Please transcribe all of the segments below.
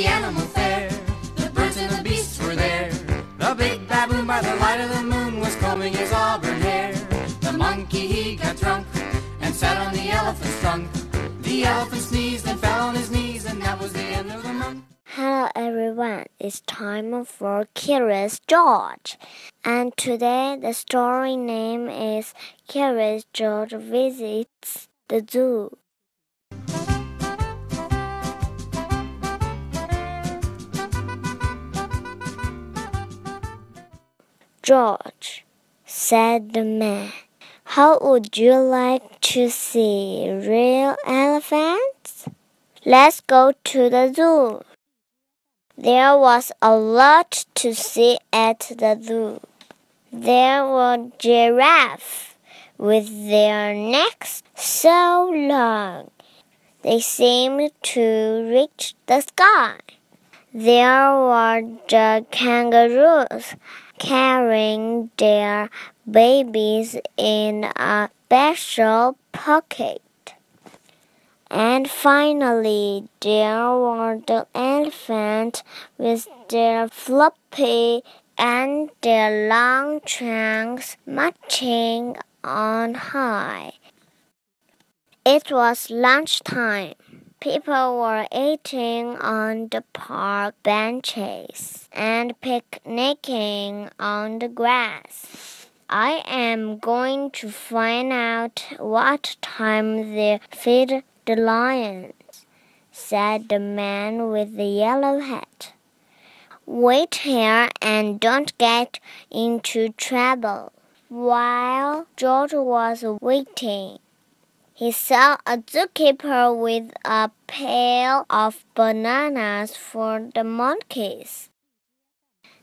the animal fair. The birds and the beasts were there. The big baboon by the light of the moon was combing his auburn hair. The monkey he got drunk and sat on the elephant's trunk. The elephant sneezed and fell on his knees, and that was the end of the month. Hello everyone, it's time for Curious George. And today the story name is Curious George Visits the Zoo. George, said the man, how would you like to see real elephants? Let's go to the zoo. There was a lot to see at the zoo. There were giraffes with their necks so long they seemed to reach the sky. There were the kangaroos carrying their babies in a special pocket. And finally, there were the elephants with their floppy and their long trunks marching on high. It was lunchtime. People were eating on the park benches and picnicking on the grass. I am going to find out what time they feed the lions, said the man with the yellow hat. Wait here and don't get into trouble. While George was waiting, he saw a zookeeper with a pail of bananas for the monkeys.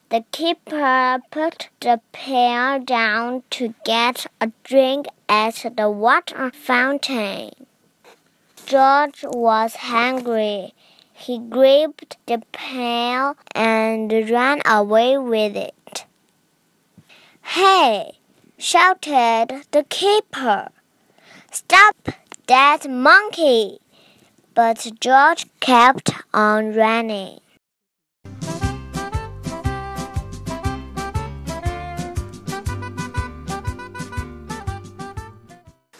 The keeper put the pail down to get a drink at the water fountain. George was hungry. He grabbed the pail and ran away with it. Hey! shouted the keeper. Stop that monkey! But George kept on running.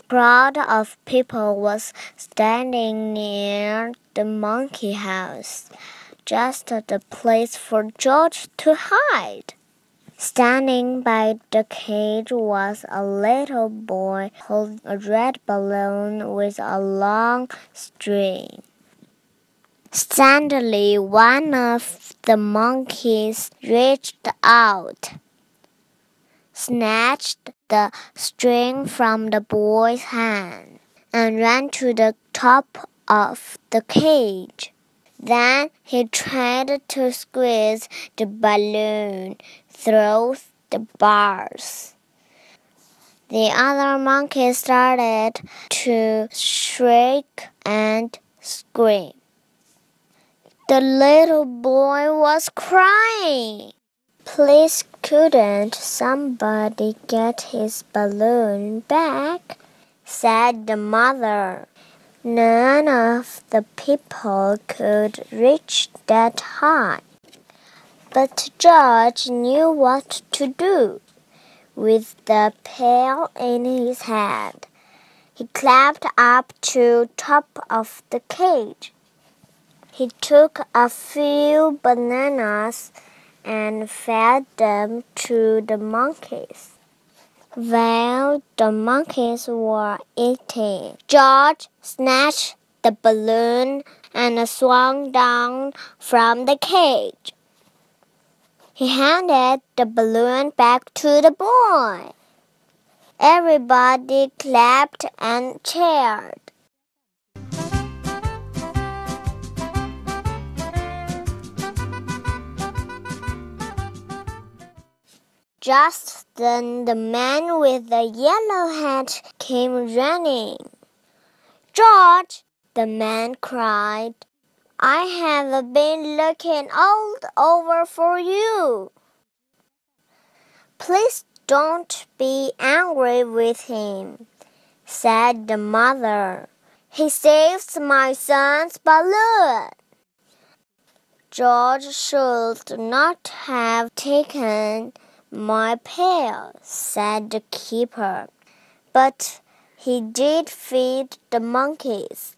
crowd of people was standing near the monkey house, just the place for George to hide. Standing by the cage was a little boy holding a red balloon with a long string. Suddenly, one of the monkeys reached out, snatched the string from the boy's hand, and ran to the top of the cage. Then he tried to squeeze the balloon through the bars. The other monkeys started to shriek and scream. The little boy was crying. Please couldn't somebody get his balloon back? said the mother. None of the people could reach that high. But George knew what to do. With the pail in his hand, he climbed up to top of the cage. He took a few bananas and fed them to the monkeys. While the monkeys were eating, George snatched the balloon and swung down from the cage. He handed the balloon back to the boy. Everybody clapped and cheered. Just then the man with the yellow hat came running. George, the man cried, I have been looking all over for you. Please don't be angry with him, said the mother. He saves my son's balloon. George should not have taken my pail, said the keeper. But he did feed the monkeys.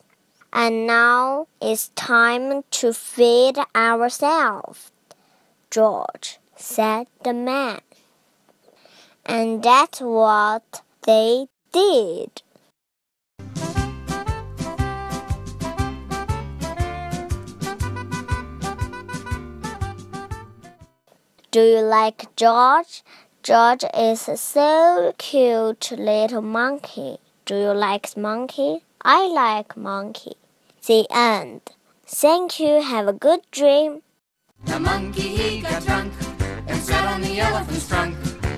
And now it's time to feed ourselves, George, said the man. And that's what they did. Do you like George? George is a so cute little monkey. Do you like monkey? I like monkey. The end. Thank you. Have a good dream. The monkey he got drunk and sat on the elephant's trunk.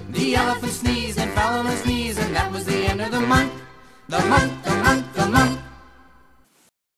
The elephant sneezed and fell on his knees, and that was the end of the monk. The monk, the monk,